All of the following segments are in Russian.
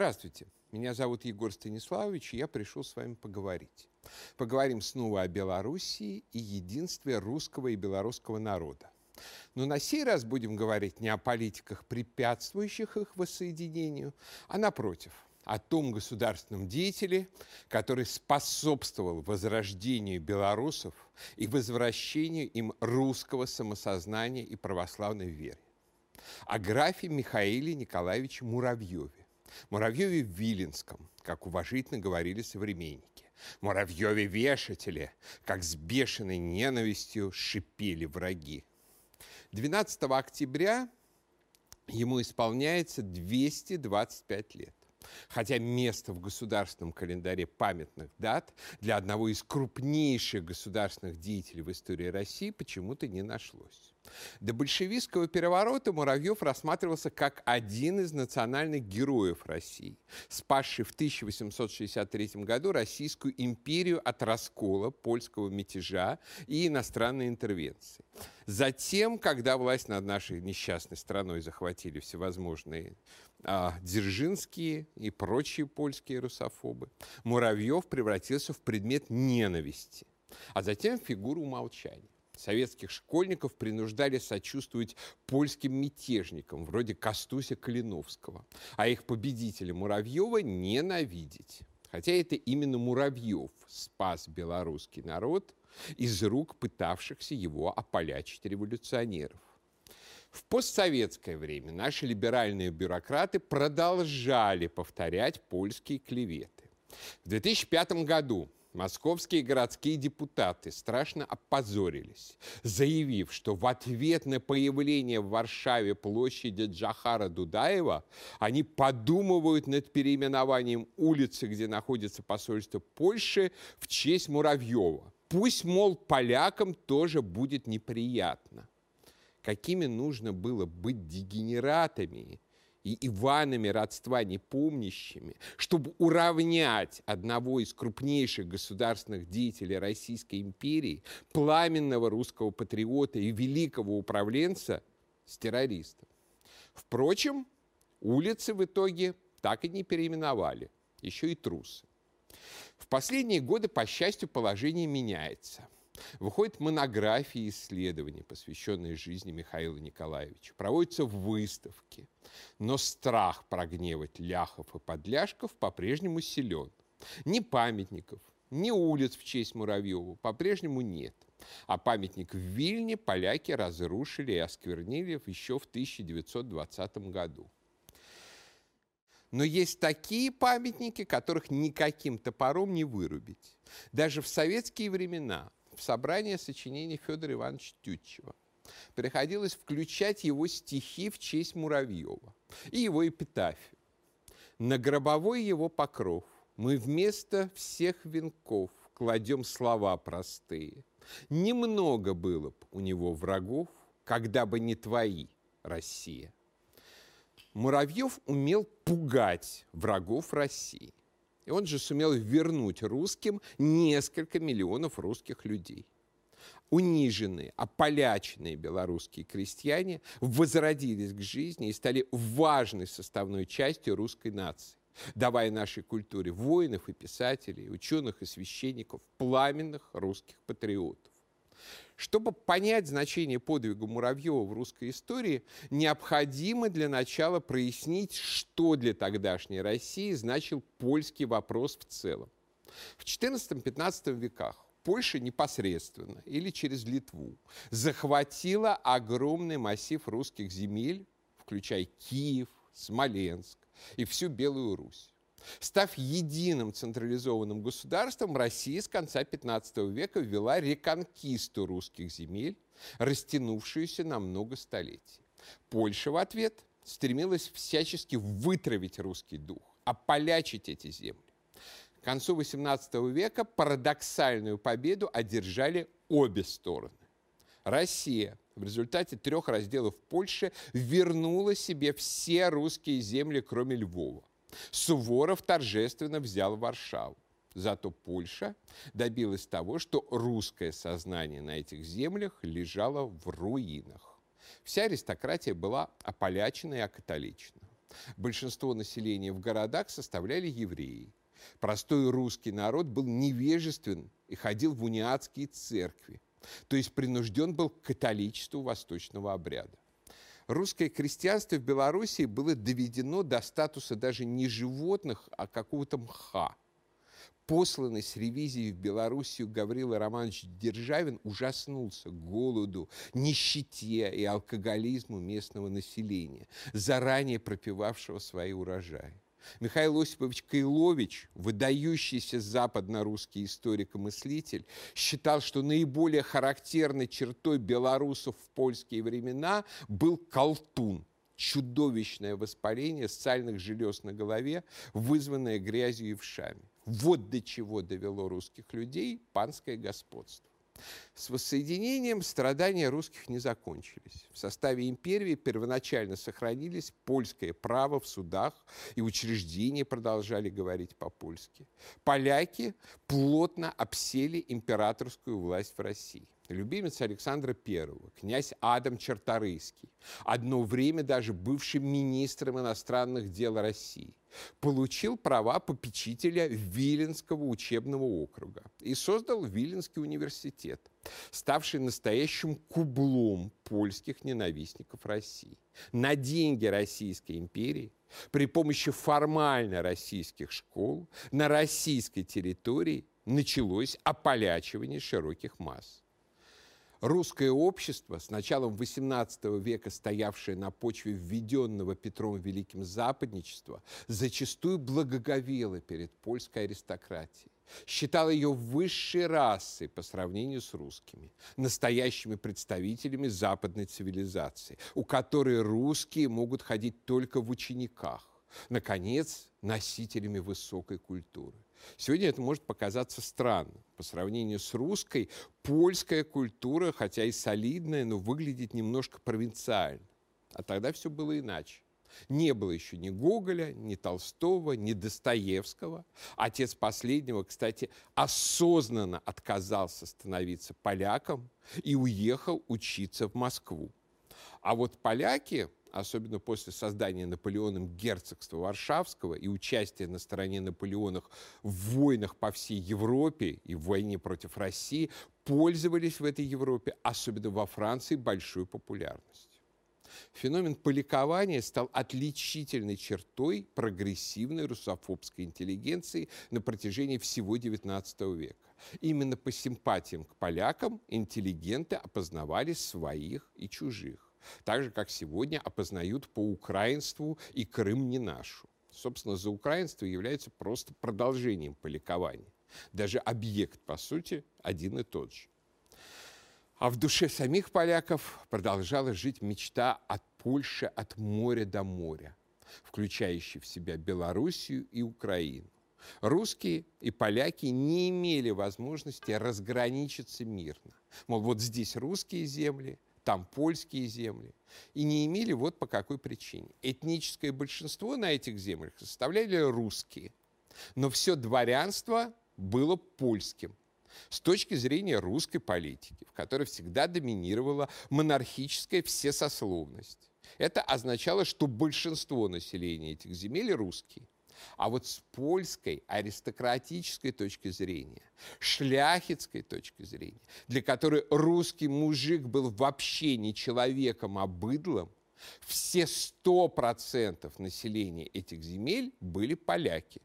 Здравствуйте, меня зовут Егор Станиславович, и я пришел с вами поговорить. Поговорим снова о Белоруссии и единстве русского и белорусского народа. Но на сей раз будем говорить не о политиках, препятствующих их воссоединению, а напротив, о том государственном деятеле, который способствовал возрождению белорусов и возвращению им русского самосознания и православной веры. О графе Михаиле Николаевиче Муравьеве, Муравьеве Виленском, как уважительно говорили современники. Муравьеве вешателе, как с бешеной ненавистью шипели враги. 12 октября ему исполняется 225 лет. Хотя место в государственном календаре памятных дат для одного из крупнейших государственных деятелей в истории России почему-то не нашлось. До большевистского переворота Муравьев рассматривался как один из национальных героев России, спасший в 1863 году Российскую империю от раскола, польского мятежа и иностранной интервенции. Затем, когда власть над нашей несчастной страной захватили всевозможные а, Дзержинские и прочие польские русофобы, Муравьев превратился в предмет ненависти, а затем в фигуру умолчания советских школьников принуждали сочувствовать польским мятежникам, вроде Костуся Калиновского, а их победителя Муравьева ненавидеть. Хотя это именно Муравьев спас белорусский народ из рук пытавшихся его ополячить революционеров. В постсоветское время наши либеральные бюрократы продолжали повторять польские клеветы. В 2005 году Московские городские депутаты страшно опозорились, заявив, что в ответ на появление в Варшаве площади Джахара Дудаева они подумывают над переименованием улицы, где находится посольство Польши, в честь Муравьева. Пусть, мол, полякам тоже будет неприятно. Какими нужно было быть дегенератами – и Иванами родства непомнящими, чтобы уравнять одного из крупнейших государственных деятелей Российской империи, пламенного русского патриота и великого управленца с террористом. Впрочем, улицы в итоге так и не переименовали, еще и трусы. В последние годы, по счастью, положение меняется – Выходят монографии и исследования, посвященные жизни Михаила Николаевича. Проводятся выставки. Но страх прогневать ляхов и подляшков по-прежнему силен. Ни памятников, ни улиц в честь Муравьева по-прежнему нет. А памятник в Вильне поляки разрушили и осквернили еще в 1920 году. Но есть такие памятники, которых никаким топором не вырубить. Даже в советские времена в собрание сочинений Федора Ивановича Тютчева. Приходилось включать его стихи в честь Муравьева и его эпитафию. На гробовой его покров мы вместо всех венков кладем слова простые. Немного было бы у него врагов, когда бы не твои, Россия. Муравьев умел пугать врагов России. И он же сумел вернуть русским несколько миллионов русских людей. Униженные, ополяченные белорусские крестьяне возродились к жизни и стали важной составной частью русской нации давая нашей культуре воинов и писателей, ученых и священников, пламенных русских патриотов. Чтобы понять значение подвига Муравьева в русской истории, необходимо для начала прояснить, что для тогдашней России значил польский вопрос в целом. В XIV-XV веках Польша непосредственно или через Литву захватила огромный массив русских земель, включая Киев, Смоленск и всю Белую Русь. Став единым централизованным государством, Россия с конца XV века ввела реконкисту русских земель, растянувшуюся на много столетий. Польша в ответ стремилась всячески вытравить русский дух, ополячить эти земли. К концу XVIII века парадоксальную победу одержали обе стороны. Россия в результате трех разделов Польши вернула себе все русские земли, кроме Львова. Суворов торжественно взял Варшаву. Зато Польша добилась того, что русское сознание на этих землях лежало в руинах. Вся аристократия была ополячена и окатоличена. Большинство населения в городах составляли евреи. Простой русский народ был невежествен и ходил в униатские церкви, то есть принужден был к католичеству восточного обряда. Русское крестьянство в Белоруссии было доведено до статуса даже не животных, а какого-то мха. Посланный с ревизией в Белоруссию Гаврила Романович Державин ужаснулся голоду, нищете и алкоголизму местного населения, заранее пропивавшего свои урожаи. Михаил Осипович Кайлович, выдающийся западно-русский историк и мыслитель, считал, что наиболее характерной чертой белорусов в польские времена был колтун, чудовищное воспаление сальных желез на голове, вызванное грязью и вшами. Вот до чего довело русских людей панское господство. С воссоединением страдания русских не закончились. В составе империи первоначально сохранились польское право в судах, и учреждения продолжали говорить по-польски. Поляки плотно обсели императорскую власть в России любимец Александра I, князь Адам Черторийский, одно время даже бывший министром иностранных дел России, получил права попечителя Виленского учебного округа и создал Виленский университет, ставший настоящим кублом польских ненавистников России. На деньги Российской империи при помощи формально российских школ на российской территории началось ополячивание широких масс. Русское общество, с началом XVIII века стоявшее на почве введенного Петром Великим западничества, зачастую благоговело перед польской аристократией считало ее высшей расой по сравнению с русскими, настоящими представителями западной цивилизации, у которой русские могут ходить только в учениках, наконец, носителями высокой культуры. Сегодня это может показаться странным. По сравнению с русской, польская культура, хотя и солидная, но выглядит немножко провинциально. А тогда все было иначе. Не было еще ни Гоголя, ни Толстого, ни Достоевского. Отец последнего, кстати, осознанно отказался становиться поляком и уехал учиться в Москву. А вот поляки особенно после создания Наполеоном герцогства Варшавского и участия на стороне Наполеона в войнах по всей Европе и в войне против России, пользовались в этой Европе, особенно во Франции, большой популярностью. Феномен поликования стал отличительной чертой прогрессивной русофобской интеллигенции на протяжении всего XIX века. Именно по симпатиям к полякам интеллигенты опознавали своих и чужих так же, как сегодня опознают по украинству и Крым не нашу. Собственно, за украинство является просто продолжением поликования. Даже объект, по сути, один и тот же. А в душе самих поляков продолжала жить мечта от Польши от моря до моря, включающая в себя Белоруссию и Украину. Русские и поляки не имели возможности разграничиться мирно. Мол, вот здесь русские земли, там польские земли, и не имели вот по какой причине. Этническое большинство на этих землях составляли русские, но все дворянство было польским с точки зрения русской политики, в которой всегда доминировала монархическая всесословность. Это означало, что большинство населения этих земель русские – а вот с польской аристократической точки зрения, шляхетской точки зрения, для которой русский мужик был вообще не человеком, а быдлом, все сто процентов населения этих земель были поляки.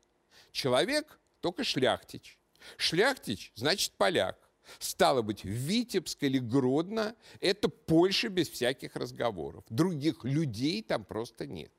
Человек только шляхтич. Шляхтич значит поляк. Стало быть, Витебск или Гродно – это Польша без всяких разговоров. Других людей там просто нет.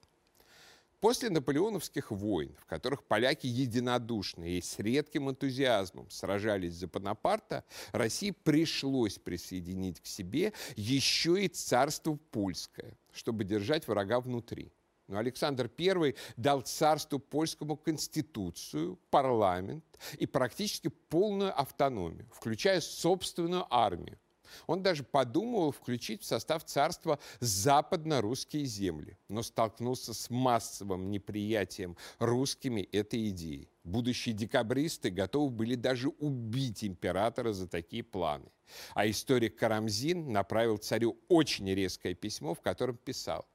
После наполеоновских войн, в которых поляки единодушно и с редким энтузиазмом сражались за Бонапарта, России пришлось присоединить к себе еще и царство польское, чтобы держать врага внутри. Но Александр I дал царству польскому конституцию, парламент и практически полную автономию, включая собственную армию, он даже подумывал включить в состав царства западно-русские земли, но столкнулся с массовым неприятием русскими этой идеи. Будущие декабристы готовы были даже убить императора за такие планы. А историк Карамзин направил царю очень резкое письмо, в котором писал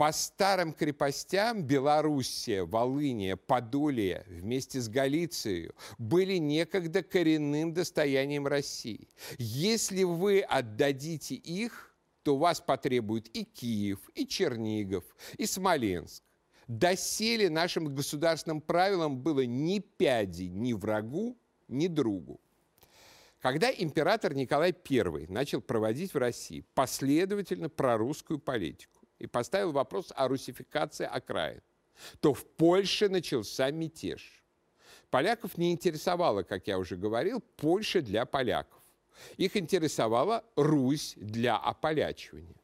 По старым крепостям Белоруссия, Волыния, Подолье вместе с Галицией были некогда коренным достоянием России. Если вы отдадите их, то вас потребует и Киев, и Чернигов, и Смоленск. Доселе нашим государственным правилам было ни пяди ни врагу, ни другу. Когда император Николай I начал проводить в России последовательно прорусскую политику, и поставил вопрос о русификации окраин, то в Польше начался мятеж. Поляков не интересовало, как я уже говорил, Польша для поляков. Их интересовала Русь для ополячивания.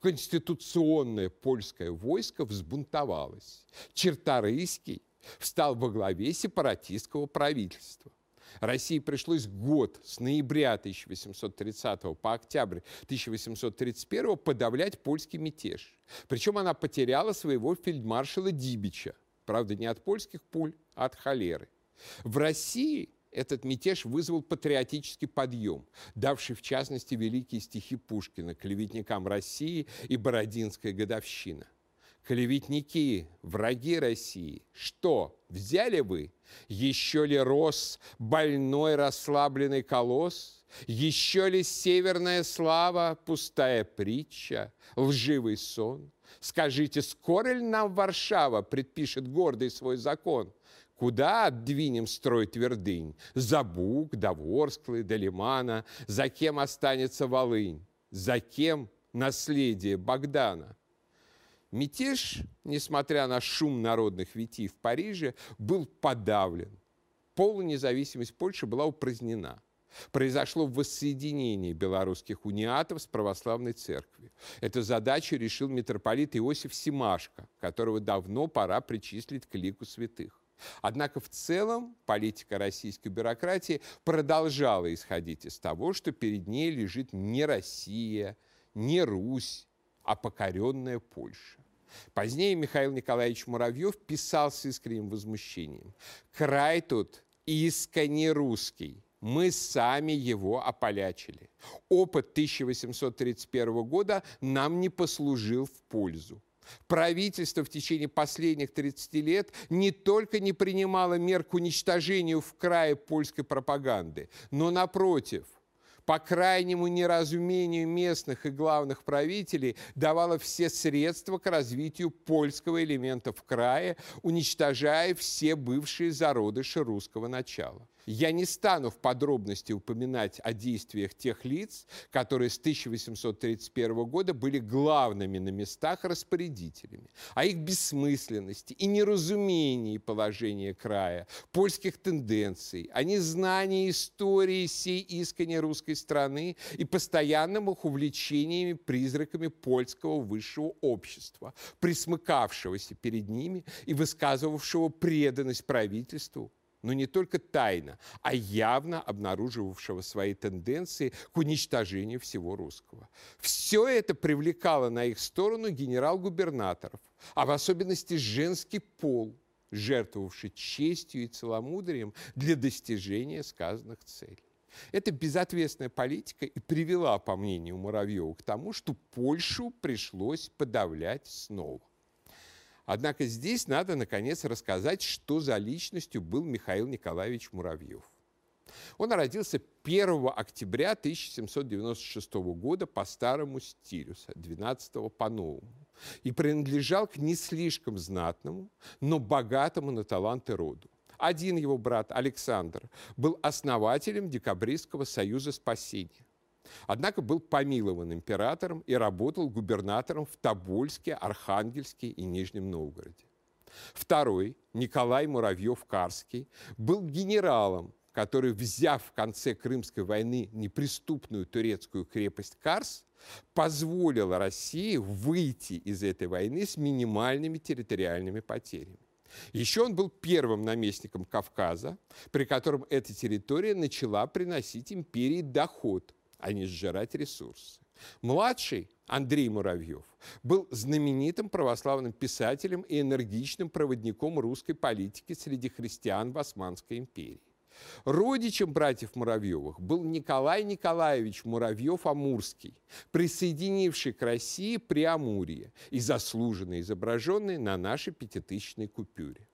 Конституционное польское войско взбунтовалось. Черторийский встал во главе сепаратистского правительства. России пришлось год с ноября 1830 по октябрь 1831 подавлять польский мятеж. Причем она потеряла своего фельдмаршала Дибича. Правда, не от польских пуль, а от холеры. В России этот мятеж вызвал патриотический подъем, давший, в частности, великие стихи Пушкина «Клеветникам России» и «Бородинская годовщина». Клеветники, враги России, что, взяли вы? Еще ли рос больной расслабленный колосс? Еще ли северная слава, пустая притча, лживый сон? Скажите, скоро ли нам Варшава предпишет гордый свой закон? Куда отдвинем строй твердынь? За Буг, до Ворсклы, до Лимана. За кем останется Волынь? За кем наследие Богдана? Мятеж, несмотря на шум народных витий в Париже, был подавлен. Полная независимость Польши была упразднена. Произошло воссоединение белорусских униатов с православной церковью. Эту задачу решил митрополит Иосиф Симашко, которого давно пора причислить к лику святых. Однако в целом политика российской бюрократии продолжала исходить из того, что перед ней лежит не Россия, не Русь, а покоренная Польша. Позднее Михаил Николаевич Муравьев писал с искренним возмущением. «Край тут искренне русский, мы сами его ополячили. Опыт 1831 года нам не послужил в пользу. Правительство в течение последних 30 лет не только не принимало мер к уничтожению в крае польской пропаганды, но, напротив – по крайнему неразумению местных и главных правителей давала все средства к развитию польского элемента в крае, уничтожая все бывшие зародыши русского начала. Я не стану в подробности упоминать о действиях тех лиц, которые с 1831 года были главными на местах распорядителями, о их бессмысленности и неразумении положения края, польских тенденций, о незнании истории всей искренней русской страны и постоянным их увлечениями призраками польского высшего общества, присмыкавшегося перед ними и высказывавшего преданность правительству но не только тайно, а явно обнаруживавшего свои тенденции к уничтожению всего русского. Все это привлекало на их сторону генерал-губернаторов, а в особенности женский пол, жертвовавший честью и целомудрием для достижения сказанных целей. Эта безответственная политика и привела, по мнению Муравьева, к тому, что Польшу пришлось подавлять снова. Однако здесь надо, наконец, рассказать, что за личностью был Михаил Николаевич Муравьев. Он родился 1 октября 1796 года по старому стилю, 12 по новому, и принадлежал к не слишком знатному, но богатому на таланты роду. Один его брат, Александр, был основателем Декабристского союза спасения. Однако был помилован императором и работал губернатором в Тобольске, Архангельске и Нижнем Новгороде. Второй, Николай Муравьев-Карский, был генералом, который, взяв в конце Крымской войны неприступную турецкую крепость Карс, позволил России выйти из этой войны с минимальными территориальными потерями. Еще он был первым наместником Кавказа, при котором эта территория начала приносить империи доход – а не сжирать ресурсы. Младший Андрей Муравьев был знаменитым православным писателем и энергичным проводником русской политики среди христиан в Османской империи. Родичем братьев Муравьевых был Николай Николаевич Муравьев-Амурский, присоединивший к России Преамурье и заслуженно изображенный на нашей пятитысячной купюре.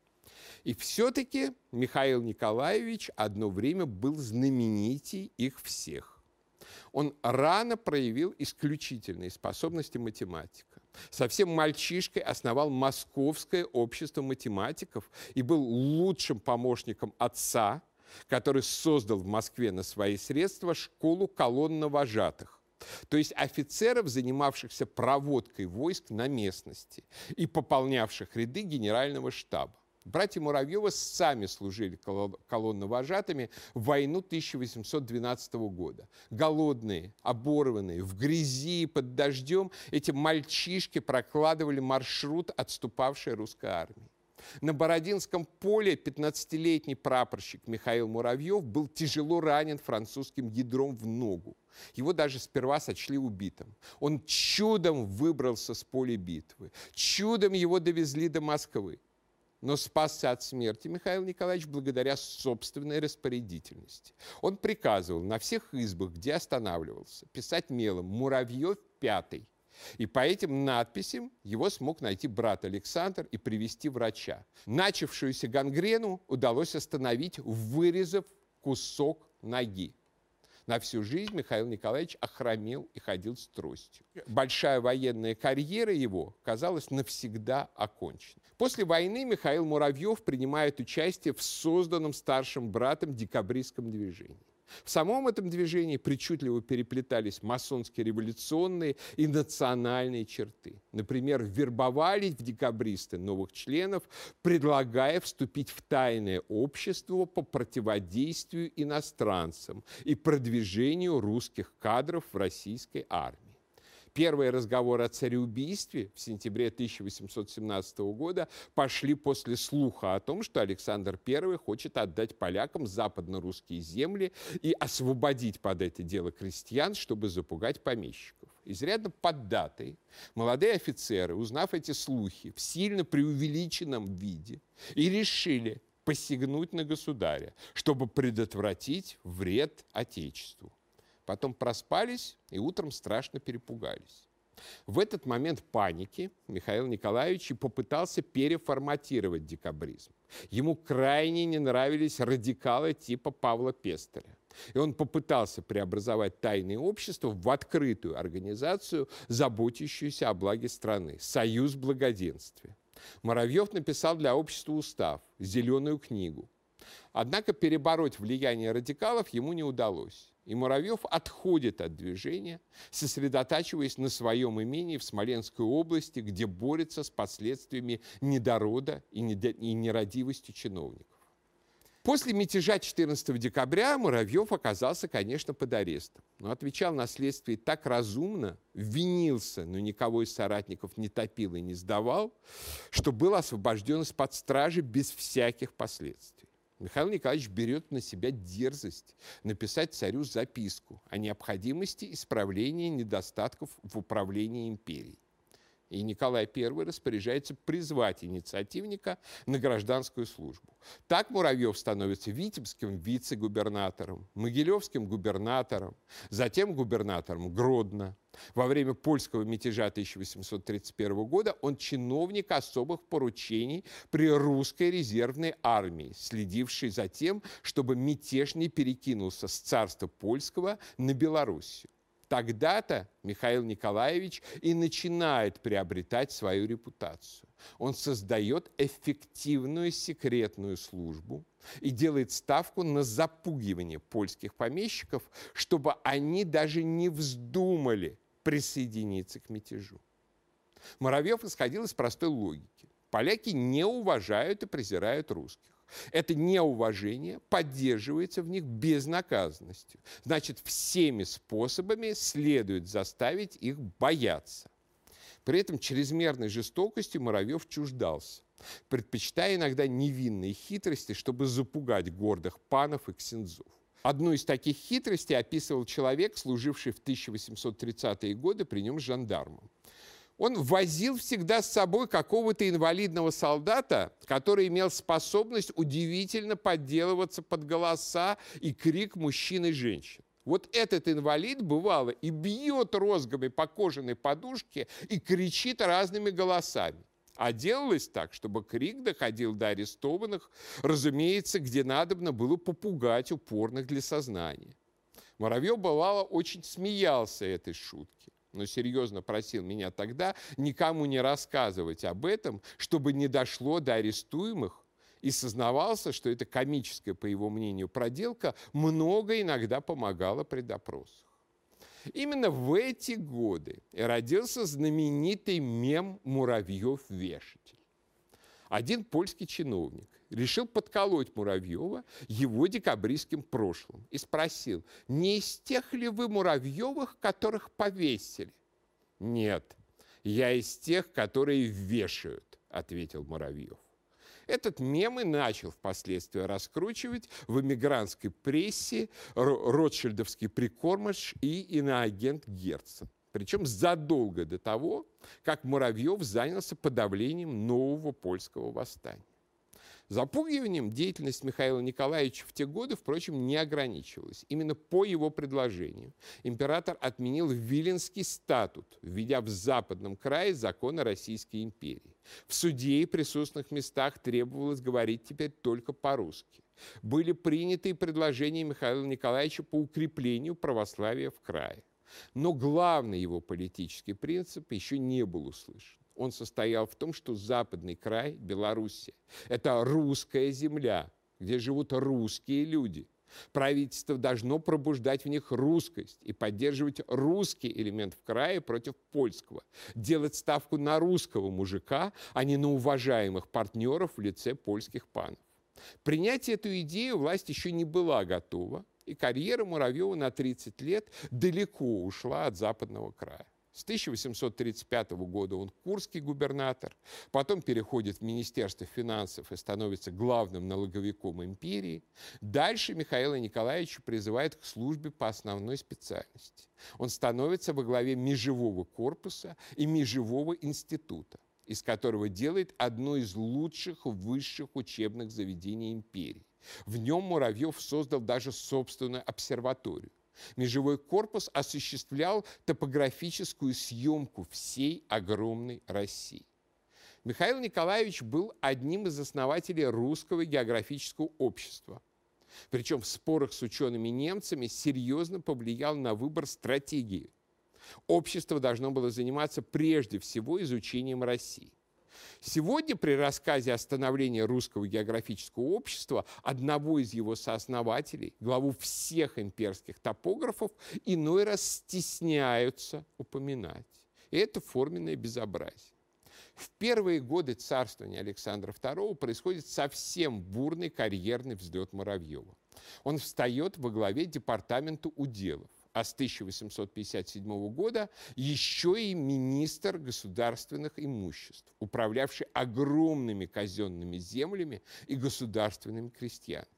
И все-таки Михаил Николаевич одно время был знаменитей их всех. Он рано проявил исключительные способности математика. Совсем мальчишкой основал Московское общество математиков и был лучшим помощником отца, который создал в Москве на свои средства школу колонновожатых. То есть офицеров, занимавшихся проводкой войск на местности и пополнявших ряды генерального штаба. Братья Муравьевы сами служили колонновожатыми в войну 1812 года. Голодные, оборванные, в грязи, под дождем, эти мальчишки прокладывали маршрут отступавшей русской армии. На Бородинском поле 15-летний прапорщик Михаил Муравьев был тяжело ранен французским ядром в ногу. Его даже сперва сочли убитым. Он чудом выбрался с поля битвы. Чудом его довезли до Москвы но спасся от смерти Михаил Николаевич благодаря собственной распорядительности. Он приказывал на всех избах, где останавливался, писать мелом «Муравьев пятый». И по этим надписям его смог найти брат Александр и привести врача. Начавшуюся гангрену удалось остановить, вырезав кусок ноги. На всю жизнь Михаил Николаевич охромел и ходил с тростью. Большая военная карьера его, казалось, навсегда окончена. После войны Михаил Муравьев принимает участие в созданном старшим братом декабристском движении. В самом этом движении причудливо переплетались масонские революционные и национальные черты. Например, вербовали в декабристы новых членов, предлагая вступить в тайное общество по противодействию иностранцам и продвижению русских кадров в российской армии. Первые разговоры о цареубийстве в сентябре 1817 года пошли после слуха о том, что Александр I хочет отдать полякам западно-русские земли и освободить под это дело крестьян, чтобы запугать помещиков. Изрядно поддатые молодые офицеры, узнав эти слухи в сильно преувеличенном виде, и решили посягнуть на государя, чтобы предотвратить вред Отечеству потом проспались и утром страшно перепугались. В этот момент паники Михаил Николаевич и попытался переформатировать декабризм. Ему крайне не нравились радикалы типа Павла Пестеля. И он попытался преобразовать тайное общество в открытую организацию, заботящуюся о благе страны – Союз благоденствия. Муравьев написал для общества устав, зеленую книгу. Однако перебороть влияние радикалов ему не удалось. И Муравьев отходит от движения, сосредотачиваясь на своем имении в Смоленской области, где борется с последствиями недорода и нерадивости чиновников. После мятежа 14 декабря Муравьев оказался, конечно, под арестом, но отвечал на следствие так разумно, винился, но никого из соратников не топил и не сдавал, что был освобожден из-под стражи без всяких последствий. Михаил Николаевич берет на себя дерзость написать царю записку о необходимости исправления недостатков в управлении империей. И Николай I распоряжается призвать инициативника на гражданскую службу. Так Муравьев становится витебским вице-губернатором, могилевским губернатором, затем губернатором Гродно. Во время польского мятежа 1831 года он чиновник особых поручений при русской резервной армии, следивший за тем, чтобы мятеж не перекинулся с царства польского на Белоруссию. Тогда-то Михаил Николаевич и начинает приобретать свою репутацию. Он создает эффективную секретную службу и делает ставку на запугивание польских помещиков, чтобы они даже не вздумали присоединиться к мятежу. Муравьев исходил из простой логики. Поляки не уважают и презирают русских. Это неуважение поддерживается в них безнаказанностью. Значит, всеми способами следует заставить их бояться. При этом чрезмерной жестокостью Муравьев чуждался, предпочитая иногда невинные хитрости, чтобы запугать гордых панов и ксензов. Одну из таких хитростей описывал человек, служивший в 1830-е годы при нем жандармом. Он возил всегда с собой какого-то инвалидного солдата, который имел способность удивительно подделываться под голоса и крик мужчин и женщин. Вот этот инвалид, бывало, и бьет розгами по кожаной подушке и кричит разными голосами. А делалось так, чтобы крик доходил до арестованных, разумеется, где надобно было попугать упорных для сознания. Муравьев, бывало, очень смеялся этой шутки, но серьезно просил меня тогда никому не рассказывать об этом, чтобы не дошло до арестуемых, и сознавался, что эта комическая, по его мнению, проделка много иногда помогала при допросах. Именно в эти годы и родился знаменитый мем «Муравьев-вешатель». Один польский чиновник решил подколоть Муравьева его декабристским прошлым и спросил, не из тех ли вы Муравьевых, которых повесили? Нет, я из тех, которые вешают, ответил Муравьев. Этот мем и начал впоследствии раскручивать в эмигрантской прессе ротшильдовский прикормыш и иноагент Герцен. Причем задолго до того, как Муравьев занялся подавлением нового польского восстания. Запугиванием деятельность Михаила Николаевича в те годы, впрочем, не ограничивалась. Именно по его предложению император отменил Виленский статут, введя в западном крае законы Российской империи. В суде и присутственных местах требовалось говорить теперь только по-русски. Были приняты и предложения Михаила Николаевича по укреплению православия в крае. Но главный его политический принцип еще не был услышан он состоял в том, что западный край, Белоруссия, это русская земля, где живут русские люди. Правительство должно пробуждать в них русскость и поддерживать русский элемент в крае против польского. Делать ставку на русского мужика, а не на уважаемых партнеров в лице польских панов. Принять эту идею власть еще не была готова, и карьера Муравьева на 30 лет далеко ушла от западного края. С 1835 года он курский губернатор, потом переходит в Министерство финансов и становится главным налоговиком империи. Дальше Михаила Николаевича призывает к службе по основной специальности. Он становится во главе межевого корпуса и межевого института из которого делает одно из лучших высших учебных заведений империи. В нем Муравьев создал даже собственную обсерваторию. Межевой корпус осуществлял топографическую съемку всей огромной России. Михаил Николаевич был одним из основателей русского географического общества. Причем в спорах с учеными-немцами серьезно повлиял на выбор стратегии. Общество должно было заниматься прежде всего изучением России. Сегодня при рассказе о становлении русского географического общества одного из его сооснователей, главу всех имперских топографов, иной раз стесняются упоминать. И это форменное безобразие. В первые годы царствования Александра II происходит совсем бурный карьерный взлет Муравьева. Он встает во главе департамента уделов а с 1857 года еще и министр государственных имуществ, управлявший огромными казенными землями и государственными крестьянами.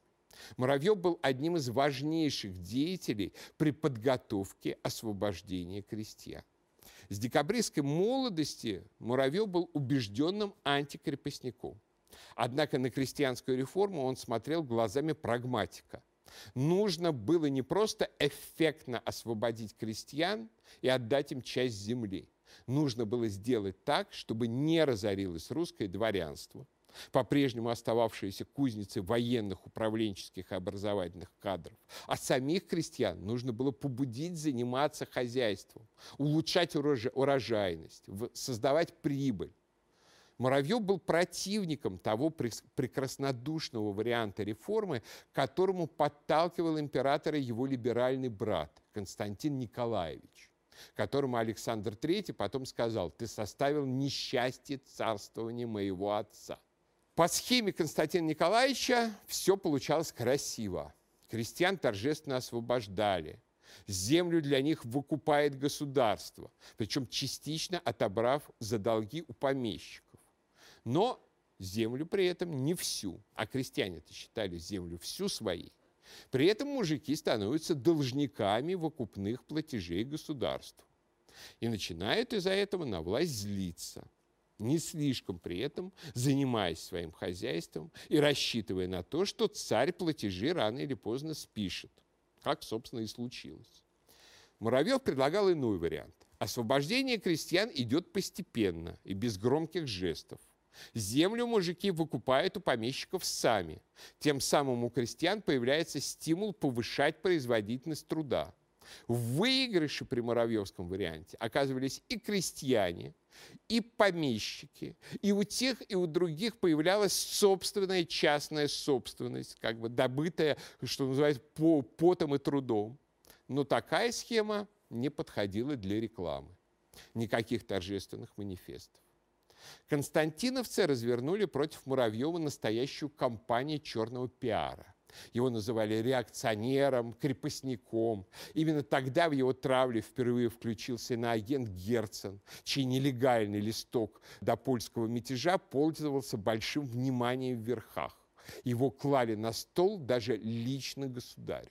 Муравьев был одним из важнейших деятелей при подготовке освобождения крестьян. С декабристской молодости Муравьев был убежденным антикрепостником. Однако на крестьянскую реформу он смотрел глазами прагматика. Нужно было не просто эффектно освободить крестьян и отдать им часть земли. Нужно было сделать так, чтобы не разорилось русское дворянство, по-прежнему остававшиеся кузницы военных, управленческих и образовательных кадров. А самих крестьян нужно было побудить заниматься хозяйством, улучшать урожайность, создавать прибыль. Муравьев был противником того прекраснодушного варианта реформы, к которому подталкивал императора его либеральный брат Константин Николаевич, которому Александр III потом сказал, ты составил несчастье царствования моего отца. По схеме Константина Николаевича все получалось красиво. Крестьян торжественно освобождали. Землю для них выкупает государство, причем частично отобрав за долги у помещиков но землю при этом не всю, а крестьяне-то считали землю всю своей. При этом мужики становятся должниками выкупных платежей государству. И начинают из-за этого на власть злиться, не слишком при этом занимаясь своим хозяйством и рассчитывая на то, что царь платежи рано или поздно спишет, как, собственно, и случилось. Муравьев предлагал иной вариант. Освобождение крестьян идет постепенно и без громких жестов. Землю мужики выкупают у помещиков сами. Тем самым у крестьян появляется стимул повышать производительность труда. В выигрыше при Муравьевском варианте оказывались и крестьяне, и помещики, и у тех, и у других появлялась собственная частная собственность, как бы добытая, что называется, по потом и трудом. Но такая схема не подходила для рекламы. Никаких торжественных манифестов. Константиновцы развернули против Муравьева настоящую кампанию черного пиара. Его называли реакционером, крепостником. Именно тогда в его травле впервые включился агент Герцен, чей нелегальный листок до польского мятежа пользовался большим вниманием в верхах. Его клали на стол даже лично государю.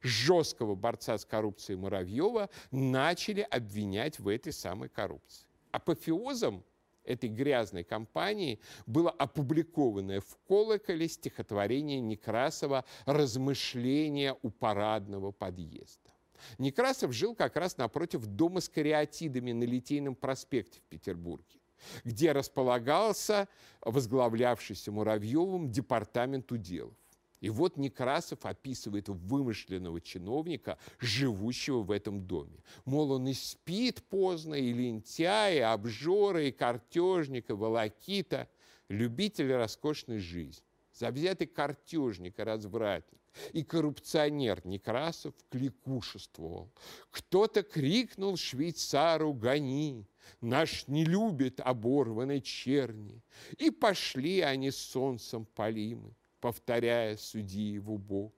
Жесткого борца с коррупцией Муравьева начали обвинять в этой самой коррупции. Апофеозом этой грязной кампании было опубликованное в «Колоколе» стихотворение Некрасова «Размышления у парадного подъезда». Некрасов жил как раз напротив дома с кариатидами на Литейном проспекте в Петербурге, где располагался возглавлявшийся Муравьевым департамент уделов. И вот Некрасов описывает вымышленного чиновника, живущего в этом доме. Мол, он и спит поздно, и лентяй, и обжора, и картежник, и волокита, любитель роскошной жизни. Завзятый картежник и развратник и коррупционер Некрасов кликушествовал. Кто-то крикнул швейцару «Гони!» Наш не любит оборванной черни. И пошли они солнцем полимы повторяя судьи в убок,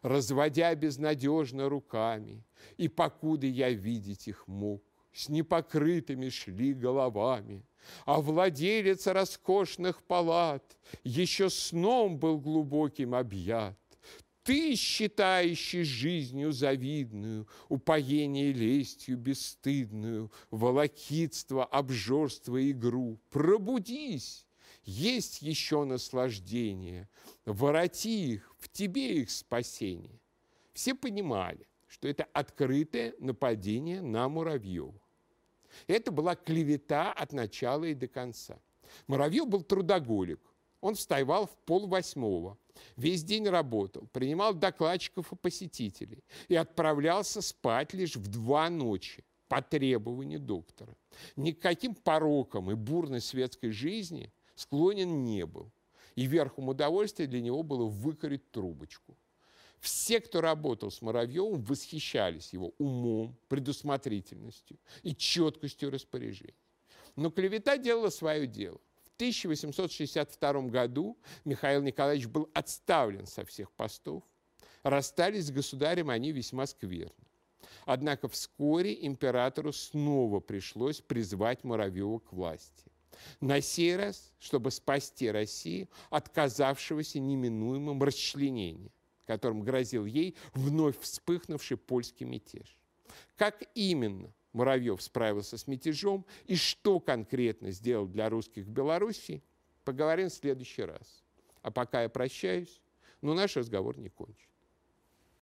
разводя безнадежно руками, и покуда я видеть их мог, с непокрытыми шли головами. А владелец роскошных палат еще сном был глубоким объят. Ты, считающий жизнью завидную, упоение лестью бесстыдную, волокитство, обжорство, игру, пробудись, есть еще наслаждение. Вороти их, в тебе их спасение. Все понимали, что это открытое нападение на Муравьева. Это была клевета от начала и до конца. Муравьев был трудоголик. Он вставал в пол восьмого, весь день работал, принимал докладчиков и посетителей и отправлялся спать лишь в два ночи по требованию доктора. Никаким порокам и бурной светской жизни склонен не был. И верхом удовольствия для него было выкорить трубочку. Все, кто работал с Муравьевым, восхищались его умом, предусмотрительностью и четкостью распоряжений. Но клевета делала свое дело. В 1862 году Михаил Николаевич был отставлен со всех постов. Расстались с государем они весьма скверно. Однако вскоре императору снова пришлось призвать Муравьева к власти. На сей раз, чтобы спасти Россию от казавшегося неминуемым расчленения, которым грозил ей вновь вспыхнувший польский мятеж. Как именно Муравьев справился с мятежом и что конкретно сделал для русских в Беларуси, поговорим в следующий раз. А пока я прощаюсь, но наш разговор не кончен.